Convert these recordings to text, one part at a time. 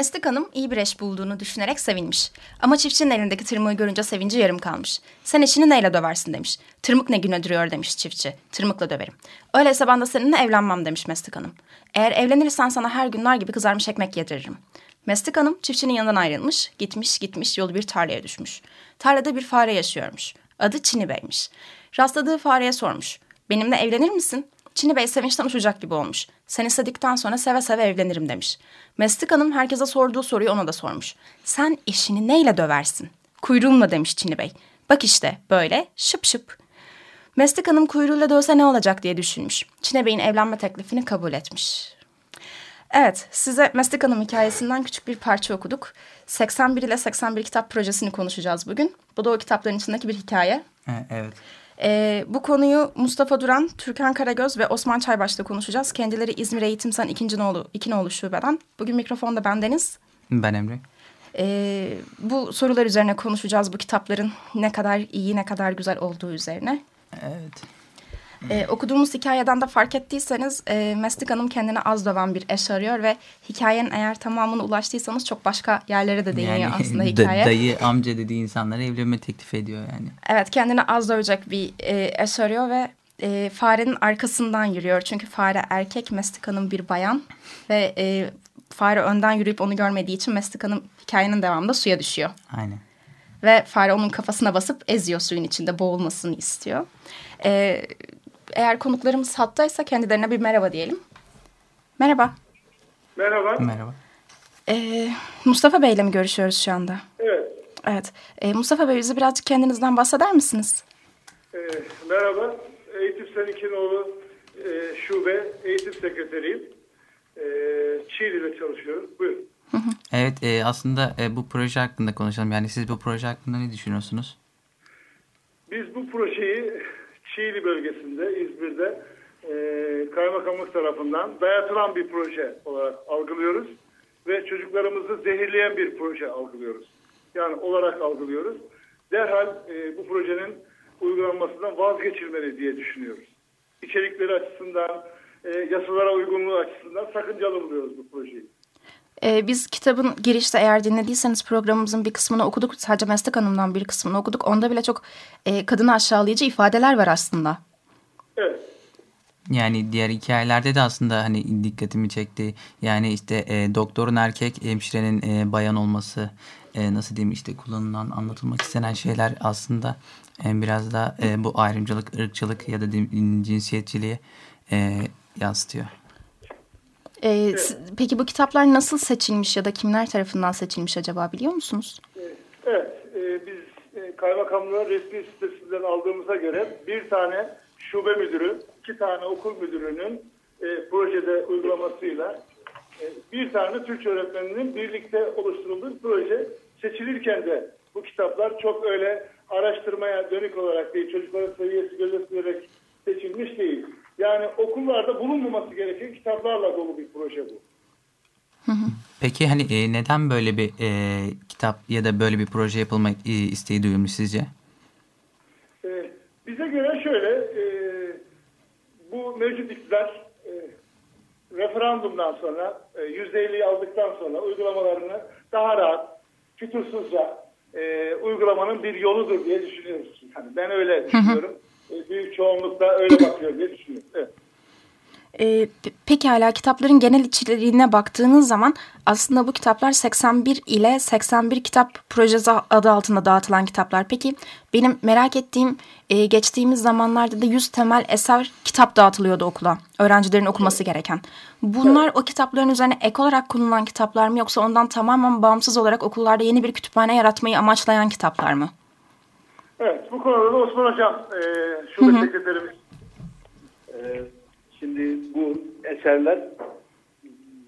Meslik Hanım iyi bir eş bulduğunu düşünerek sevinmiş. Ama çiftçinin elindeki tırmığı görünce sevinci yarım kalmış. Sen eşini neyle döversin demiş. Tırmık ne güne duruyor demiş çiftçi. Tırmıkla döverim. Öyleyse ben de seninle evlenmem demiş Meslik Hanım. Eğer evlenirsen sana her gün nar gibi kızarmış ekmek yediririm. Meslik Hanım çiftçinin yanından ayrılmış. Gitmiş gitmiş yolu bir tarlaya düşmüş. Tarlada bir fare yaşıyormuş. Adı Çini Bey'miş. Rastladığı fareye sormuş. Benimle evlenir misin? Çini Bey sevinçten uçacak gibi olmuş. Sen istedikten sonra seve seve evlenirim demiş. Meslik Hanım herkese sorduğu soruyu ona da sormuş. Sen eşini neyle döversin? Kuyruğumla demiş Çini Bey. Bak işte böyle şıp şıp. Meslik Hanım kuyruğuyla dövse ne olacak diye düşünmüş. Çini Bey'in evlenme teklifini kabul etmiş. Evet, size Meslik Hanım hikayesinden küçük bir parça okuduk. 81 ile 81 kitap projesini konuşacağız bugün. Bu da o kitapların içindeki bir hikaye. Evet. Ee, bu konuyu Mustafa Duran, Türkan Karagöz ve Osman Çaybaş'ta konuşacağız. Kendileri İzmir Eğitimsen ikinci nolu, iki nolu şubeden. Bugün mikrofonda bendeniz. Ben Emre. Ee, bu sorular üzerine konuşacağız. Bu kitapların ne kadar iyi, ne kadar güzel olduğu üzerine. Evet. Ee, okuduğumuz hikayeden de fark ettiyseniz e, Meslik Hanım kendine az döven bir eş arıyor ve hikayenin eğer tamamına ulaştıysanız çok başka yerlere de değiniyor yani, aslında hikaye. Da, dayı, amca dediği insanlara evlenme teklif ediyor yani. Evet kendine az dövecek bir e, eş arıyor ve e, farenin arkasından yürüyor. Çünkü fare erkek, Meslik Hanım bir bayan ve e, fare önden yürüyüp onu görmediği için Meslik Hanım hikayenin devamında suya düşüyor. Aynen. Ve fare onun kafasına basıp eziyor suyun içinde boğulmasını istiyor. E, eğer konuklarımız hattaysa kendilerine bir merhaba diyelim. Merhaba. Merhaba. Merhaba. E, Mustafa Bey ile mi görüşüyoruz şu anda? Evet. Evet. E, Mustafa Bey bize birazcık kendinizden bahseder misiniz? Ee, merhaba. Eğitim Sen İkinoğlu e, Şube Eğitim Sekreteriyim. E, Çiğli'de çalışıyorum. Buyurun. Evet e, aslında e, bu proje hakkında konuşalım. Yani siz bu proje hakkında ne düşünüyorsunuz? Biz bu projeyi Çiğli bölgesinde, İzmir'de e, kaymakamlık tarafından dayatılan bir proje olarak algılıyoruz. Ve çocuklarımızı zehirleyen bir proje algılıyoruz. Yani olarak algılıyoruz. Derhal e, bu projenin uygulanmasından vazgeçilmeli diye düşünüyoruz. İçerikleri açısından, e, yasalara uygunluğu açısından sakıncalı buluyoruz bu projeyi. Ee, biz kitabın girişte eğer dinlediyseniz programımızın bir kısmını okuduk. Sadece Meslek Hanım'dan bir kısmını okuduk. Onda bile çok e, kadını aşağılayıcı ifadeler var aslında. Evet. Yani diğer hikayelerde de aslında hani dikkatimi çekti. Yani işte e, doktorun erkek, hemşirenin e, bayan olması, e, nasıl diyeyim işte kullanılan, anlatılmak istenen şeyler aslında e, biraz da e, bu ayrımcılık, ırkçılık ya da cinsiyetçiliği e, yansıtıyor. Ee, s- Peki bu kitaplar nasıl seçilmiş ya da kimler tarafından seçilmiş acaba biliyor musunuz? Evet, e, biz e, kaymakamlığın resmi sitesinden aldığımıza göre bir tane şube müdürü, iki tane okul müdürünün e, projede uygulamasıyla e, bir tane Türkçe öğretmeninin birlikte oluşturulduğu proje seçilirken de bu kitaplar çok öyle araştırmaya dönük olarak değil, çocukların seviyesi gözetilerek seçilmiş değil. Yani okullarda bulunmaması gereken kitaplarla dolu bir proje bu. Peki hani e, neden böyle bir e, kitap ya da böyle bir proje yapılmak e, isteği duyulmuş sizce? Ee, bize göre şöyle, e, bu mevcut iktidar e, referandumdan sonra, e, %50'yi aldıktan sonra uygulamalarını daha rahat, fütursuzca e, uygulamanın bir yoludur diye düşünüyoruz. Yani ben öyle düşünüyorum. E, büyük çoğunlukla öyle bakıyor diye düşünüyorum. Evet. Pe- pekala kitapların genel içeriğine baktığınız zaman aslında bu kitaplar 81 ile 81 kitap projesi adı altında dağıtılan kitaplar. Peki benim merak ettiğim e, geçtiğimiz zamanlarda da 100 temel eser kitap dağıtılıyordu okula. Öğrencilerin okuması gereken. Bunlar o kitapların üzerine ek olarak kullanılan kitaplar mı yoksa ondan tamamen bağımsız olarak okullarda yeni bir kütüphane yaratmayı amaçlayan kitaplar mı? Evet, bu konuda da Osman Hocam, e, şube sekreterimiz Ee, Şimdi bu eserler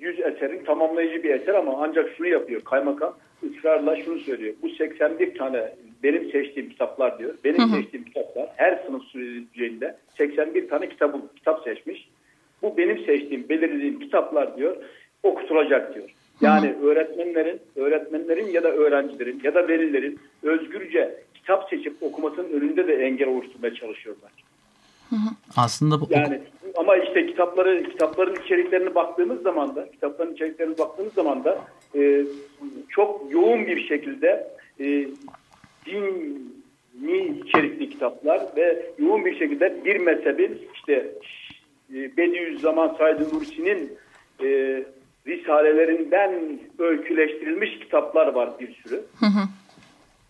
100 100 eserin tamamlayıcı bir eser ama ancak şunu yapıyor. Kaymakam ısrarla şunu söylüyor. Bu 81 tane benim seçtiğim kitaplar diyor. Benim hı hı. seçtiğim kitaplar her sınıf sürecinde 81 tane kitabı, kitap seçmiş. Bu benim seçtiğim, belirlediğim kitaplar diyor okutulacak diyor. Yani hı hı. öğretmenlerin, öğretmenlerin ya da öğrencilerin ya da velilerin özgürce kitap seçip okumasının önünde de engel oluşturmaya çalışıyorlar. Aslında bu yani ama işte kitapları kitapların içeriklerine baktığımız zaman da kitapların içeriklerine baktığımız zaman da e, çok yoğun bir şekilde e, dini içerikli kitaplar ve yoğun bir şekilde bir mezhebin işte e, Bediüzzaman Said Nursi'nin e, risalelerinden öyküleştirilmiş kitaplar var bir sürü. Hı hı.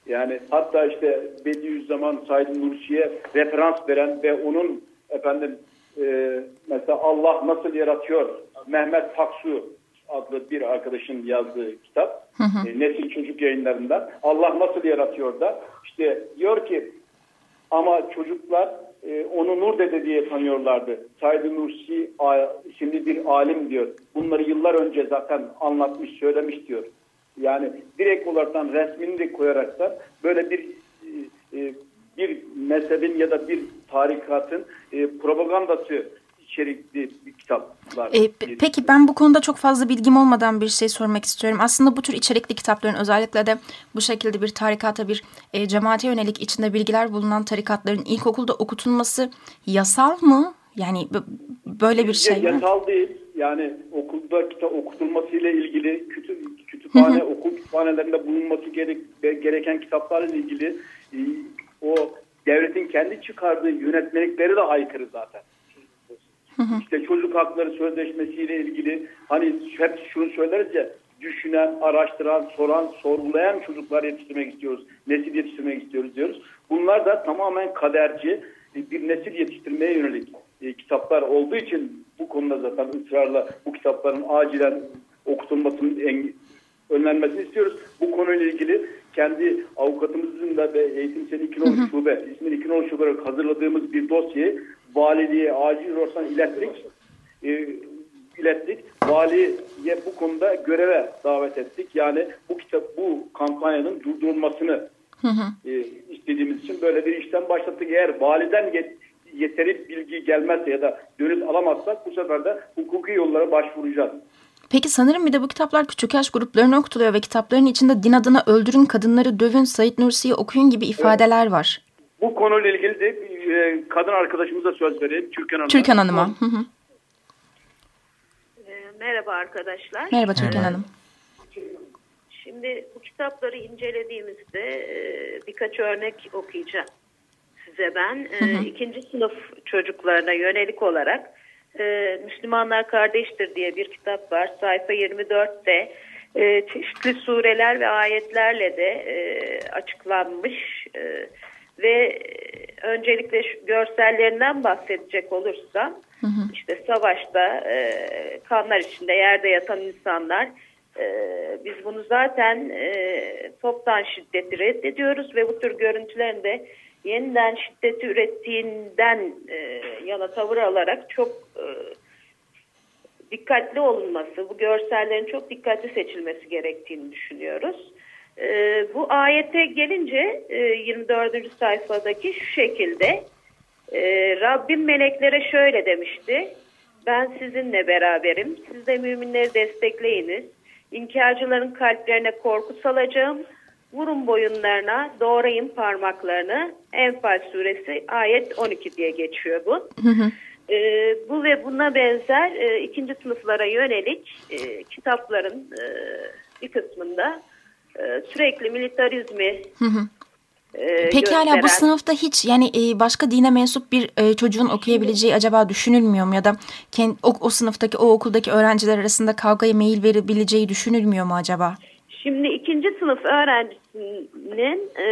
Yani hatta işte Bediüzzaman Said Nursi'ye referans veren ve onun efendim e, mesela Allah nasıl yaratıyor Mehmet Paksu adlı bir arkadaşın yazdığı kitap hı hı. E, Nesil Çocuk yayınlarından Allah nasıl yaratıyor da işte diyor ki ama çocuklar e, onu Nur Dede diye tanıyorlardı. Said Nursi isimli bir alim diyor. Bunları yıllar önce zaten anlatmış, söylemiş diyor. Yani direkt olaraktan resmini de koyarak da böyle bir e, bir mezhebin ya da bir tarikatın e, propagandası içerikli bir kitaplar. E, peki ben bu konuda çok fazla bilgim olmadan bir şey sormak istiyorum. Aslında bu tür içerikli kitapların özellikle de bu şekilde bir tarikata bir e, cemaate yönelik içinde bilgiler bulunan tarikatların ilkokulda okutulması yasal mı? Yani böyle bir şey yasal mi? Yasal değil. Yani okulda kitap okutulmasıyla ilgili kütüphane, okul kütüphanelerinde bulunması gerek, gereken kitaplarla ilgili e, o devletin kendi çıkardığı yönetmelikleri de aykırı zaten. İşte çocuk hakları sözleşmesiyle ilgili hani hep şunu söyleriz ya düşünen, araştıran, soran, sorgulayan çocuklar yetiştirmek istiyoruz. Nesil yetiştirmek istiyoruz diyoruz. Bunlar da tamamen kaderci bir nesil yetiştirmeye yönelik e, kitaplar olduğu için bu konuda zaten ısrarla bu kitapların acilen okutulmasının önlenmesini istiyoruz. Bu konuyla ilgili kendi avukatımızın da ve Eğitim Seni 2010 Şube, ismini 2010 Şube olarak hazırladığımız bir dosyayı valiliğe acil olarak ilettik. E, ilettik. Valiye bu konuda göreve davet ettik. Yani bu kitap, bu kampanyanın durdurulmasını hı hı. E, istediğimiz için böyle bir işten başlattık. Eğer validen yet, yeteri bilgi gelmezse ya da dönüt alamazsak bu sefer de hukuki yollara başvuracağız. Peki sanırım bir de bu kitaplar küçük yaş gruplarına okutuluyor ve kitapların içinde din adına öldürün, kadınları dövün, Said Nursi'yi okuyun gibi ifadeler evet. var. Bu konuyla ilgili de e, kadın arkadaşımıza söz vereyim. Türkan Hanım'a. Türkan Hanım'a. Hı hı. E, merhaba arkadaşlar. Merhaba Türkan evet. Hanım. Şimdi bu kitapları incelediğimizde e, birkaç örnek okuyacağım size ben. Hı hı. İkinci sınıf çocuklarına yönelik olarak Müslümanlar Kardeştir diye bir kitap var. Sayfa 24'te çeşitli sureler ve ayetlerle de açıklanmış ve öncelikle şu görsellerinden bahsedecek olursam hı hı. işte savaşta e, kanlar içinde yerde yatan insanlar e, biz bunu zaten e, toptan şiddeti reddediyoruz ve bu tür görüntülerin de yeniden şiddeti ürettiğinden e, yana tavır alarak çok e, dikkatli olunması, bu görsellerin çok dikkatli seçilmesi gerektiğini düşünüyoruz. E, bu ayete gelince e, 24. sayfadaki şu şekilde e, Rabbim meleklere şöyle demişti. Ben sizinle beraberim. Siz de müminleri destekleyiniz. İnkarcıların kalplerine korku salacağım. Vurun boyunlarına, doğrayın parmaklarını. Enfal suresi ayet 12 diye geçiyor bu. Hı hı. E, bu ve buna benzer e, ikinci sınıflara yönelik e, kitapların e, bir kısmında e, sürekli militarizmi hı hı. E, Peki hala bu sınıfta hiç yani e, başka dine mensup bir e, çocuğun okuyabileceği acaba düşünülmüyor mu ya da kendi, o, o sınıftaki o okuldaki öğrenciler arasında kavgaya meyil verebileceği düşünülmüyor mu acaba? Şimdi ikinci sınıf öğrencisinin e,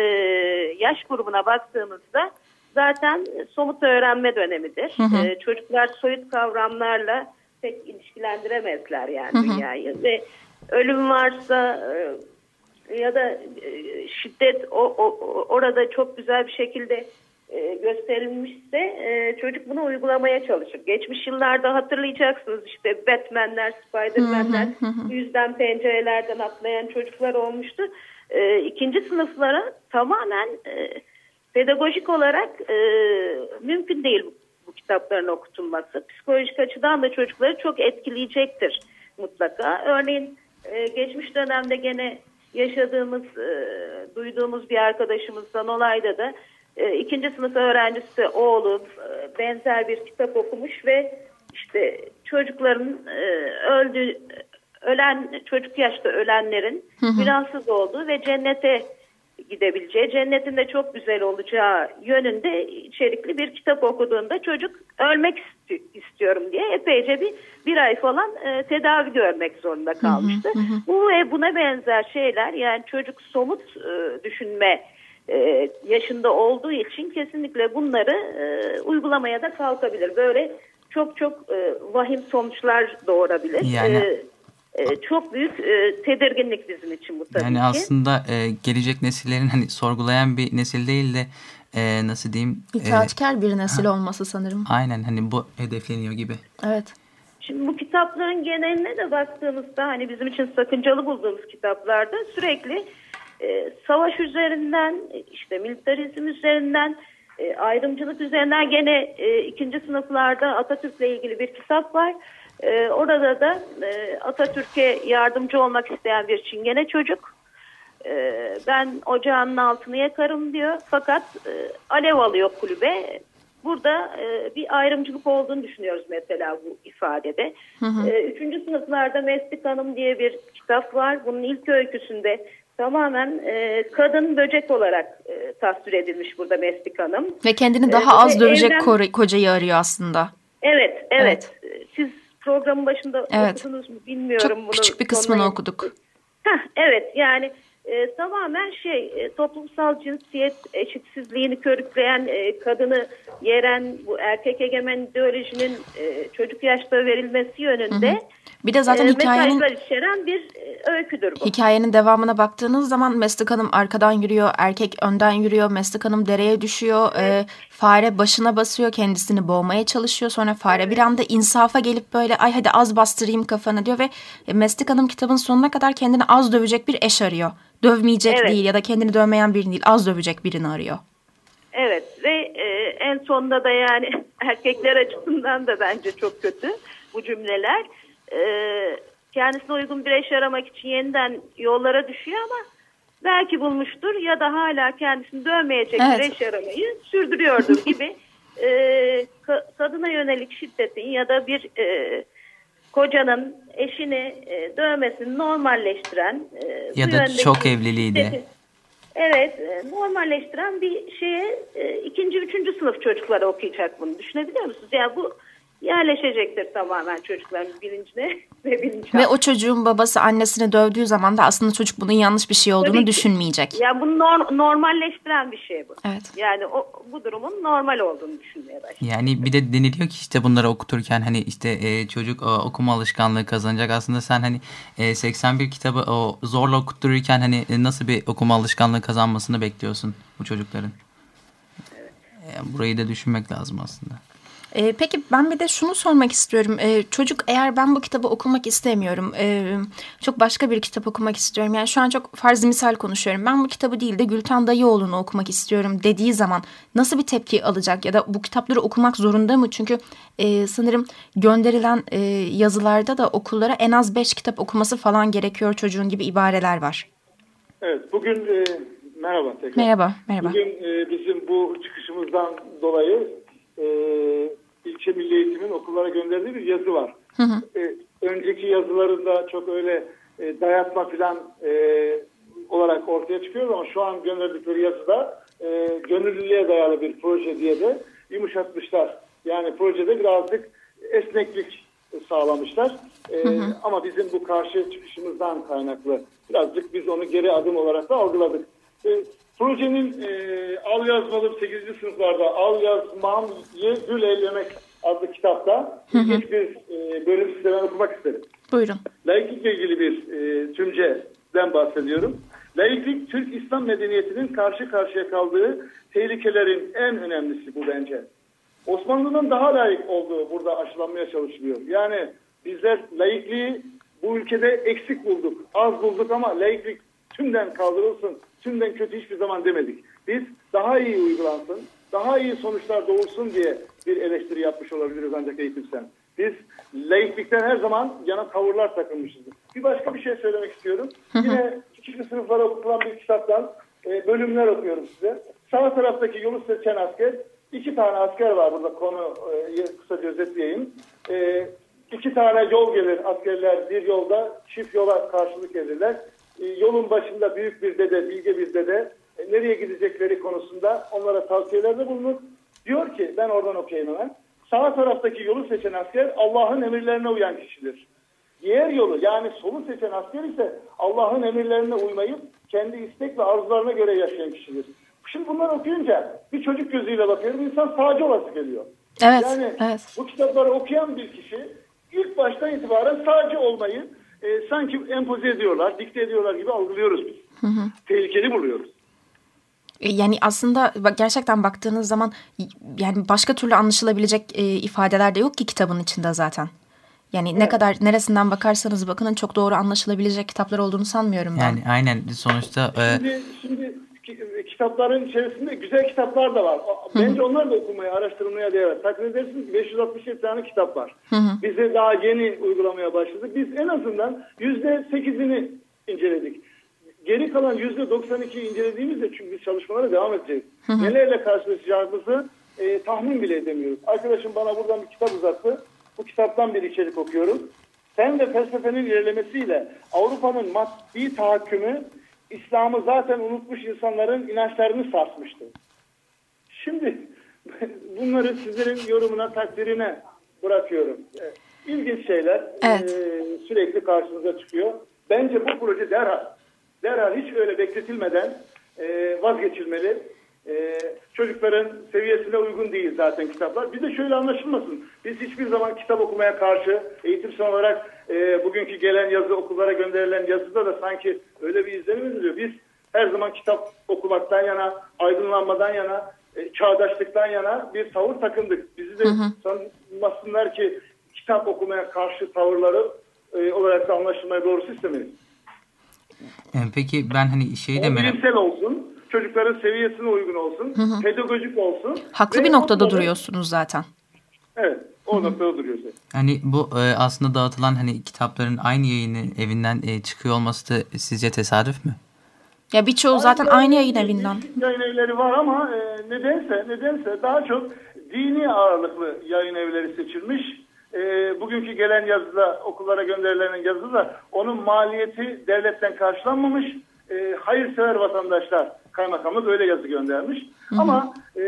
yaş grubuna baktığımızda zaten somut öğrenme dönemidir. Hı hı. E, çocuklar soyut kavramlarla pek ilişkilendiremezler yani hı hı. dünyayı ve ölüm varsa e, ya da e, şiddet o, o orada çok güzel bir şekilde e, gösterilmişse e, çocuk bunu uygulamaya çalışır. Geçmiş yıllarda hatırlayacaksınız işte Batman'ler, Spiderman'ler yüzden pencerelerden atlayan çocuklar olmuştu. E, ikinci sınıflara tamamen e, pedagojik olarak e, mümkün değil bu, bu kitapların okutulması. Psikolojik açıdan da çocukları çok etkileyecektir mutlaka. Örneğin e, geçmiş dönemde gene yaşadığımız, e, duyduğumuz bir arkadaşımızdan olayda da e, ikinci sınıf öğrencisi oğlu e, benzer bir kitap okumuş ve işte çocukların e, öldü ölen çocuk yaşta ölenlerin günahsız olduğu ve cennete gidebileceği, cennetin de çok güzel olacağı yönünde içerikli bir kitap okuduğunda çocuk ölmek isti- istiyorum diye epeyce bir bir ay falan e, tedavi görmek zorunda kalmıştı. Bu ve buna benzer şeyler yani çocuk somut e, düşünme e, yaşında olduğu için kesinlikle bunları e, uygulamaya da kalkabilir. Böyle çok çok e, vahim sonuçlar doğurabilir. Yani- E, çok büyük e, tedirginlik bizim için bu tabii Yani ki. aslında e, gelecek nesillerin hani sorgulayan bir nesil değil de e, nasıl diyeyim? e, İtaatkar bir nesil olması sanırım. aynen hani bu hedefleniyor gibi. Evet. Şimdi bu kitapların geneline de baktığımızda hani bizim için sakıncalı bulduğumuz kitaplarda sürekli e, savaş üzerinden işte militarizm üzerinden e, ayrımcılık üzerinden gene e, ikinci sınıflarda Atatürk'le ilgili bir kitap var. E, orada da e, Atatürk'e yardımcı olmak isteyen bir çingene çocuk. E, ben ocağının altını yakarım diyor fakat e, alev alıyor kulübe. Burada e, bir ayrımcılık olduğunu düşünüyoruz mesela bu ifadede. E, üçüncü sınıflarda Meslik Hanım diye bir kitap var. Bunun ilk öyküsünde tamamen e, kadın böcek olarak e, tasvir edilmiş burada Meslik Hanım. Ve kendini Ee, daha az ve dövecek evden- ko- kocayı arıyor aslında. Evet, evet. Siz programın başında Evet. okudunuz mu bilmiyorum. Çok bunu küçük bir kısmını sonuna- okuduk. Heh, evet yani e, tamamen şey e, toplumsal cinsiyet eşitsizliğini körükleyen e, kadını yeren bu erkek egemen ideolojinin e, çocuk yaşta verilmesi yönünde Bir de zaten e, hikayenin içeren bir e, öyküdür bu. hikayenin devamına baktığınız zaman Meslik Hanım arkadan yürüyor, erkek önden yürüyor, Meslik Hanım dereye düşüyor, e, fare başına basıyor, kendisini boğmaya çalışıyor. Sonra fare bir anda insafa gelip böyle ay hadi az bastırayım kafana diyor ve e, Meslik Hanım kitabın sonuna kadar kendini az dövecek bir eş arıyor. Dövmeyecek Evet. değil ya da kendini dövmeyen birini değil, az dövecek birini arıyor. Evet ve e, en sonunda da yani erkekler açısından da bence çok kötü bu cümleler. E, kendisine uygun bir eş aramak için yeniden yollara düşüyor ama belki bulmuştur ya da hala kendisini dövmeyecek bir Evet. eş aramayı sürdürüyordur gibi e, ka- kadına yönelik şiddetin ya da bir e, kocanın eşini e, dövmesini normalleştiren e, Ya da çok evliliği de. şiddetin- Evet, e, normalleştiren bir şeye e, ikinci, üçüncü sınıf çocuklara okuyacak bunu. Düşünebiliyor musunuz? Yani bu yerleşecektir tamamen çocukların bilincine ve Ve bilinçaltına. o çocuğun babası annesini dövdüğü zaman da aslında çocuk bunun yanlış bir şey olduğunu Tabii ki. düşünmeyecek. Yani bunu nor- normalleştiren bir şey bu. Evet. Yani o, bu durumun normal olduğunu düşünmeye başlıyor. Yani bir de deniliyor ki işte bunları okuturken hani işte e, çocuk o, okuma alışkanlığı kazanacak. Aslında sen hani e, 81 kitabı o zorla okuttururken hani e, nasıl bir okuma alışkanlığı kazanmasını bekliyorsun bu çocukların? E, burayı da düşünmek lazım aslında. Ee, peki ben bir de şunu sormak istiyorum. Ee, çocuk eğer ben bu kitabı okumak istemiyorum. ee, çok başka bir kitap okumak istiyorum. Yani şu an çok farz misal konuşuyorum. Ben bu kitabı değil de Gülten Dayıoğlu'nu okumak istiyorum dediği zaman nasıl bir tepki alacak? Ya da bu kitapları okumak zorunda mı? Çünkü e, sanırım gönderilen e, yazılarda da okullara en az beş kitap okuması falan gerekiyor çocuğun gibi ibareler var. Evet, bugün e, merhaba tekrar. Merhaba, merhaba. Bugün e, bizim bu çıkışımızdan dolayı e, ilçe milli eğitimin okullara gönderdiği bir yazı var. E, önceki yazılarında çok öyle e, dayatma falan e, olarak ortaya çıkıyor ama şu an gönderdikleri yazıda e, gönüllülüğe dayalı bir proje diye de yumuşatmışlar. Yani projede birazcık esneklik sağlamışlar. E, Ama bizim bu karşı çıkışımızdan kaynaklı birazcık biz onu geri adım olarak da algıladık. E, projenin e, Al Yazmalım 8. sınıflarda Al Yazmam Ye Gül Eylemek adlı kitapta ilginç bir e, bölüm size ben okumak isterim. Buyurun. Laiklikle ilgili bir e, tümceden bahsediyorum. Laiklik Türk İslam medeniyetinin karşı karşıya kaldığı tehlikelerin en önemlisi bu bence. Osmanlı'nın daha layık olduğu burada aşılanmaya çalışılıyor. Yani bizler laikliği bu ülkede eksik bulduk, az bulduk ama laiklik tümden kaldırılsın, tümden kötü hiçbir zaman demedik. Biz daha iyi uygulansın, daha iyi sonuçlar doğursun diye bir eleştiri yapmış olabiliriz ancak eğitimsel. Biz laiklikten her zaman yana tavırlar takılmışız. Bir başka bir şey söylemek istiyorum. Yine küçük sınıflara okutulan bir kitaptan e, bölümler okuyorum size. Sağ taraftaki yolu seçen asker, iki tane asker var burada konu e, kısaca özetleyeyim. E, iki tane yol gelir askerler bir yolda çift yola karşılık gelirler. E, yolun başında büyük bir dede, bilge bir dede e, nereye gidecekleri konusunda onlara tavsiyelerde bulunur. Diyor ki ben oradan okuyayım hemen. Sağ taraftaki yolu seçen asker Allah'ın emirlerine uyan kişidir. Diğer yolu yani solu seçen asker ise Allah'ın emirlerine uymayıp kendi istek ve arzularına göre yaşayan kişidir. Şimdi bunları okuyunca bir çocuk gözüyle bakıyorum insan sağcı olası geliyor. Evet, yani evet. bu kitapları okuyan bir kişi ilk baştan itibaren sağcı olmayı e, sanki empoze ediyorlar, dikte ediyorlar gibi algılıyoruz biz. Tehlikeli buluyoruz. E, Yani aslında gerçekten baktığınız zaman yani başka türlü anlaşılabilecek e, ifadeler de yok ki kitabın içinde zaten. Yani ne kadar neresinden bakarsanız bakın çok doğru anlaşılabilecek kitaplar olduğunu sanmıyorum ben. Yani aynen sonuçta e, Şimdi, şimdi kitapların içerisinde güzel kitaplar da var. Bence onlar da okumaya, araştırmaya değer. Takdir edersiniz ki 567 tane kitap var. Bize daha yeni uygulamaya başladık. Biz en azından %8'ini inceledik. Geri kalan %92'yi incelediğimizde çünkü biz çalışmalara devam edeceğiz. Nelerle karşılaşacağımızı e, tahmin bile edemiyoruz. Arkadaşım bana buradan bir kitap uzattı. Bu kitaptan bir içerik okuyorum. Fen ve felsefenin ilerlemesiyle Avrupa'nın maddi tahakkümü İslam'ı zaten unutmuş insanların inançlarını sarsmıştı. Şimdi bunları sizlerin yorumuna, takdirine bırakıyorum. İlginç şeyler Evet. e, sürekli karşınıza çıkıyor. Bence bu proje derhal, derhal hiç öyle bekletilmeden e, vazgeçilmeli. E, çocukların seviyesine uygun değil zaten kitaplar. Bir de şöyle anlaşılmasın. Biz hiçbir zaman kitap okumaya karşı eğitimsel olarak e, bugünkü gelen yazı okullara gönderilen yazıda da sanki öyle bir izlenim ediliyor. Biz her zaman kitap okumaktan yana, aydınlanmadan yana, e, çağdaşlıktan yana bir tavır takındık. Bizi de sanmasınlar ki kitap okumaya karşı tavırları e, olarak da anlaşılmayı doğrusu istemeyiz. e, peki ben hani şeyi de merak bilimsel olsun, çocukların seviyesine uygun olsun, pedagojik olsun. Haklı bir noktada onları- duruyorsunuz zaten. Evet, o noktada duruyoruz. Hani bu e, aslında dağıtılan hani kitapların aynı yayını evinden e, çıkıyor olması da sizce tesadüf mü? Ya birçoğu zaten aynı yayın evinden. Yayın evleri var ama e, nedense nedense daha çok dini ağırlıklı yayın evleri seçilmiş. E, bugünkü gelen yazıda okullara gönderilen yazıda onun maliyeti devletten karşılanmamış. E, hayırsever vatandaşlar kaymakamlık öyle yazı göndermiş. Ama e,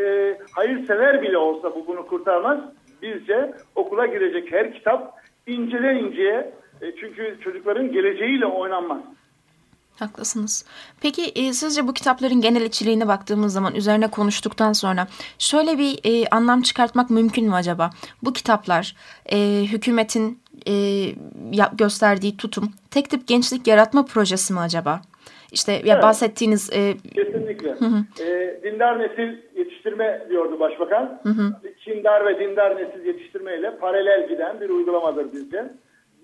hayırsever bile olsa bu bunu kurtarmaz. Bizce okula girecek her kitap incele inceye e, çünkü çocukların geleceğiyle oynanmaz. Haklısınız. Peki e, sizce bu kitapların genel içeriğine baktığımız zaman üzerine konuştuktan sonra şöyle bir e, anlam çıkartmak mümkün mü acaba? Bu kitaplar e, hükümetin e, gösterdiği tutum tek tip gençlik yaratma projesi mi acaba? İşte ya Evet. bahsettiğiniz e, Kesinlikle. Ee, dindar nesil yetiştirme diyordu başbakan. Kindar ve dindar nesil yetiştirmeyle paralel giden bir uygulamadır bizce.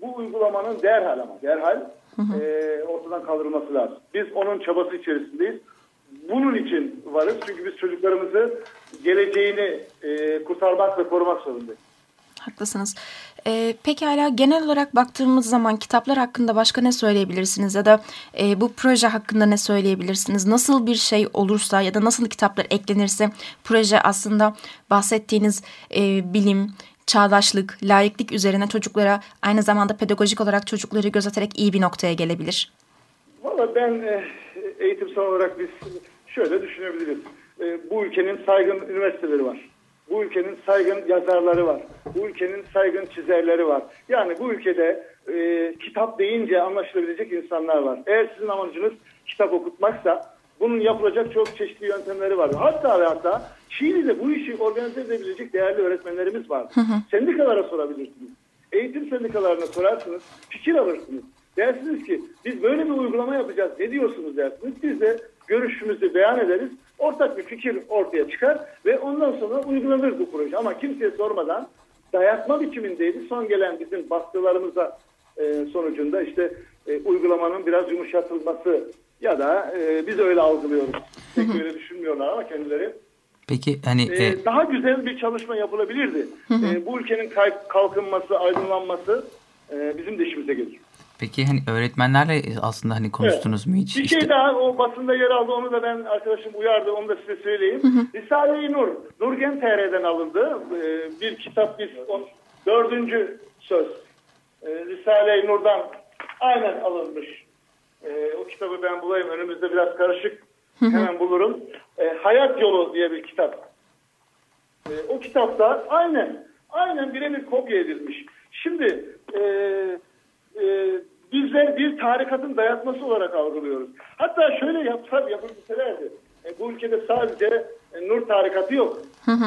Bu uygulamanın derhal ama derhal e, ortadan kaldırılması lazım. Biz onun çabası içerisindeyiz. Bunun için varız. Çünkü biz çocuklarımızı geleceğini e, kurtarmak ve korumak zorundayız. Haklısınız. Ee, pekala genel olarak baktığımız zaman kitaplar hakkında başka ne söyleyebilirsiniz ya da e, bu proje hakkında ne söyleyebilirsiniz? Nasıl bir şey olursa ya da nasıl kitaplar eklenirse proje aslında bahsettiğiniz e, bilim, çağdaşlık, layıklık üzerine çocuklara aynı zamanda pedagojik olarak çocukları gözeterek iyi bir noktaya gelebilir. Valla ben e, eğitimsel olarak biz şöyle düşünebiliriz. E, bu ülkenin saygın üniversiteleri var. Bu ülkenin saygın yazarları var. Bu ülkenin saygın çizerleri var. Yani bu ülkede e, kitap deyince anlaşılabilecek insanlar var. Eğer sizin amacınız kitap okutmaksa bunun yapılacak çok çeşitli yöntemleri var. Hatta ve hatta Çiğli'de bu işi organize edebilecek değerli öğretmenlerimiz var. Sendikalara sorabilirsiniz. Eğitim sendikalarına sorarsınız, fikir alırsınız. Dersiniz ki biz böyle bir uygulama yapacağız. Ne diyorsunuz dersiniz. Biz de görüşümüzü beyan ederiz. Ortak bir fikir ortaya çıkar ve ondan sonra uygulanır bu proje. Ama kimseye sormadan dayatma biçimindeydi. Son gelen bizim baskılarımıza e, sonucunda işte e, uygulamanın biraz yumuşatılması ya da e, biz öyle algılıyoruz. Pek öyle düşünmüyorlar ama kendileri. Peki hani Ee, e, daha güzel bir çalışma yapılabilirdi. Ee, bu ülkenin kalkınması, aydınlanması e, bizim de işimize gelir. Peki hani öğretmenlerle aslında hani konuştunuz mu hiç? Bir İşte- şey daha o basında yer aldı. Onu da ben arkadaşım uyardı. Onu da size söyleyeyim. Risale-i Nur, Nurgen TR'den alındı. Ee, bir kitap biz o, dördüncü söz. Ee, Risale-i Nur'dan aynen alınmış. Ee, o kitabı ben bulayım. Önümüzde biraz karışık. Hemen bulurum. Ee, Hayat Yolu diye bir kitap. Ee, o kitapta aynen aynen birebir kopya edilmiş. Şimdi e, e, bizler bir tarikatın dayatması olarak algılıyoruz. Hatta şöyle yapsa yapabilselerdi. E, bu ülkede sadece e, Nur tarikatı yok.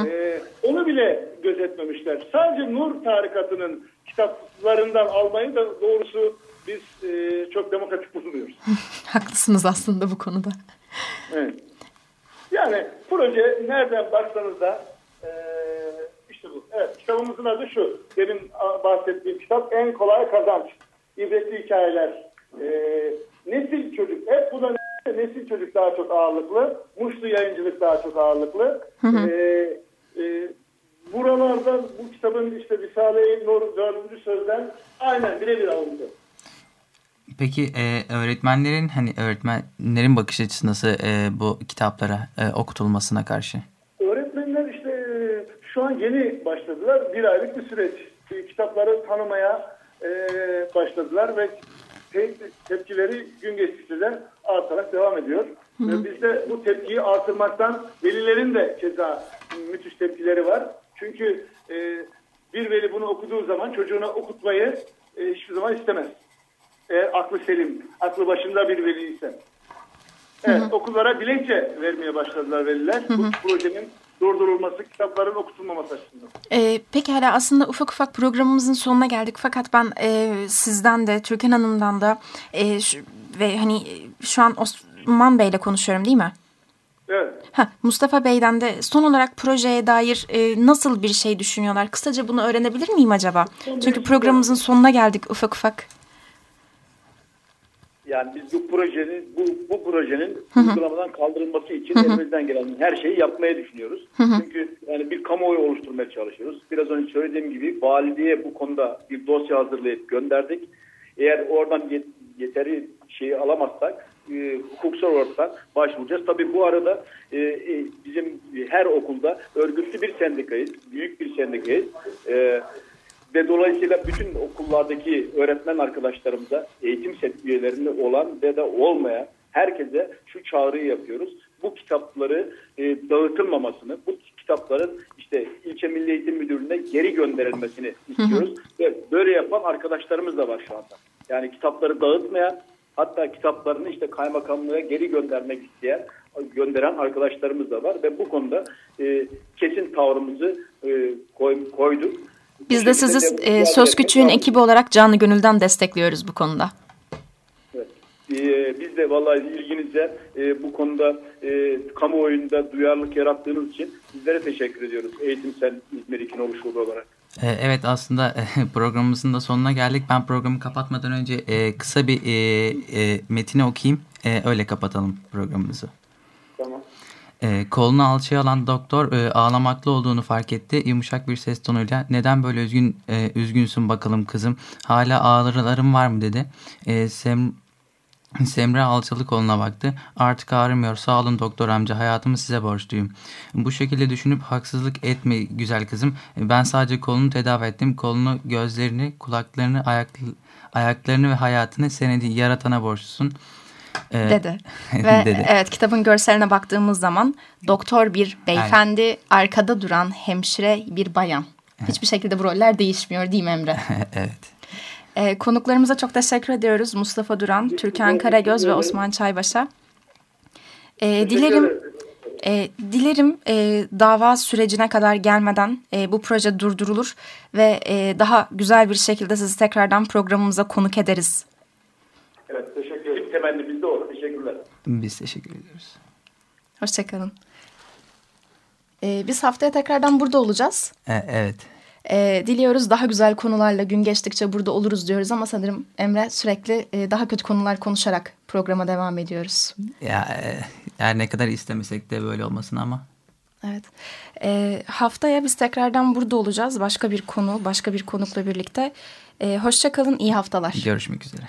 E, onu bile gözetmemişler. Sadece Nur tarikatının kitaplarından almayı da doğrusu biz e, çok demokratik bulmuyoruz. Haklısınız aslında bu konuda. Evet. Yani proje nereden baksanız da e, işte bu. Evet kitabımızın adı şu. A- bahsettiğim kitap En Kolay Kazanç. İbretli hikayeler. E, nesil çocuk. Hep bu da ne- nesil çocuk daha çok ağırlıklı. Muşlu yayıncılık daha çok ağırlıklı. E, e, buralarda bu kitabın işte Risale-i Nur 4. sözden aynen birebir alındı. Peki e, öğretmenlerin hani öğretmenlerin bakış açısı nasıl e, bu kitaplara e, okutulmasına karşı? Öğretmenler işte e, şu an yeni başladılar. Bir aylık bir süreç. E, Kitapları tanımaya e, başladılar ve te- tepkileri gün geçtikçe de artarak devam ediyor. Ve biz de bu tepkiyi artırmaktan velilerin de keza müthiş tepkileri var. Çünkü e, bir veli bunu okuduğu zaman çocuğuna okutmayı e, hiçbir zaman istemez. Eğer aklı selim, aklı başında bir veli ise. Evet, okullara dilekçe vermeye başladılar veliler. Bu projenin durdurulması, kitapların okutulmaması açısından. Ee, pekala aslında ufak ufak programımızın sonuna geldik fakat ben e, sizden de Türkan Hanım'dan da e, şu- ve hani e, şu an Osman Bey'le konuşuyorum değil mi? Evet. Ha, Mustafa Bey'den de son olarak projeye dair e, nasıl bir şey düşünüyorlar? Kısaca bunu öğrenebilir miyim acaba? Çünkü programımızın sonuna geldik ufak ufak. Yani biz bu projenin bu, bu projenin uygulamadan kaldırılması için elimizden gelen her şeyi yapmaya düşünüyoruz. Çünkü yani bir kamuoyu oluşturmaya çalışıyoruz. Biraz önce söylediğim gibi valiliğe bu konuda bir dosya hazırlayıp gönderdik. Eğer oradan yet- yeteri şeyi alamazsak e, hukuksal olarak başvuracağız. Tabii bu arada e, e, bizim her okulda örgütlü bir sendikayız, büyük bir sendikayız. E, ve dolayısıyla bütün okullardaki öğretmen arkadaşlarımıza eğitim set üyelerinde olan ve de olmayan herkese şu çağrıyı yapıyoruz. Bu kitapları e, dağıtılmamasını, bu kitapların işte ilçe milli eğitim müdürlüğüne geri gönderilmesini istiyoruz. Ve böyle yapan arkadaşlarımız da var şu anda. Yani kitapları dağıtmayan hatta kitaplarını işte kaymakamlığa geri göndermek isteyen gönderen arkadaşlarımız da var ve bu konuda e, kesin tavrımızı e, koy- koyduk. Biz de sizi e, Söz Küçüğün ekibi olarak canlı gönülden destekliyoruz bu konuda. Evet. Ee, biz de vallahi ilginize e, bu konuda e, kamuoyunda duyarlılık yarattığınız için sizlere teşekkür ediyoruz. Eğitimsel İzmir 2 oluşumu olarak. E, Evet aslında programımızın da sonuna geldik. Ben programı kapatmadan önce e, kısa bir e, e, metini okuyayım. E, öyle kapatalım programımızı. E, kolunu alçıya alan doktor e, ağlamaklı olduğunu fark etti. Yumuşak bir ses tonuyla neden böyle üzgün e, üzgünsün bakalım kızım. Hala ağrılarım var mı dedi. E, Sem Semra alçalı koluna baktı. Artık ağrımıyor. Sağ olun doktor amca. Hayatımı size borçluyum. Bu şekilde düşünüp haksızlık etme güzel kızım. Ben sadece kolunu tedavi ettim. Kolunu, gözlerini, kulaklarını, ayak, ayaklarını ve hayatını senedi yaratana borçlusun. Ee, Dedi. Ve dedi. evet kitabın görseline baktığımız zaman doktor bir beyefendi, arkada duran hemşire bir bayan. Hiçbir şekilde bu roller değişmiyor değil mi Emre? evet. Ee, konuklarımıza çok teşekkür ediyoruz. Mustafa Duran, Türkan Karagöz ve Osman Çaybaş'a. Ee, dilerim e, dilerim e, dava sürecine kadar gelmeden e, bu proje durdurulur ve e, daha güzel bir şekilde sizi tekrardan programımıza konuk ederiz. Evet teşekkür ederim. Temennimiz. Biz teşekkür ediyoruz. Hoşçakalın. Ee, biz haftaya tekrardan burada olacağız. E, evet. Ee, diliyoruz daha güzel konularla gün geçtikçe burada oluruz diyoruz ama sanırım Emre sürekli e, daha kötü konular konuşarak programa devam ediyoruz. Ya e, her ne kadar istemesek de böyle olmasın ama. Evet. Ee, haftaya biz tekrardan burada olacağız. Başka bir konu, başka bir konukla birlikte. Ee, hoşça kalın, iyi haftalar. Görüşmek üzere.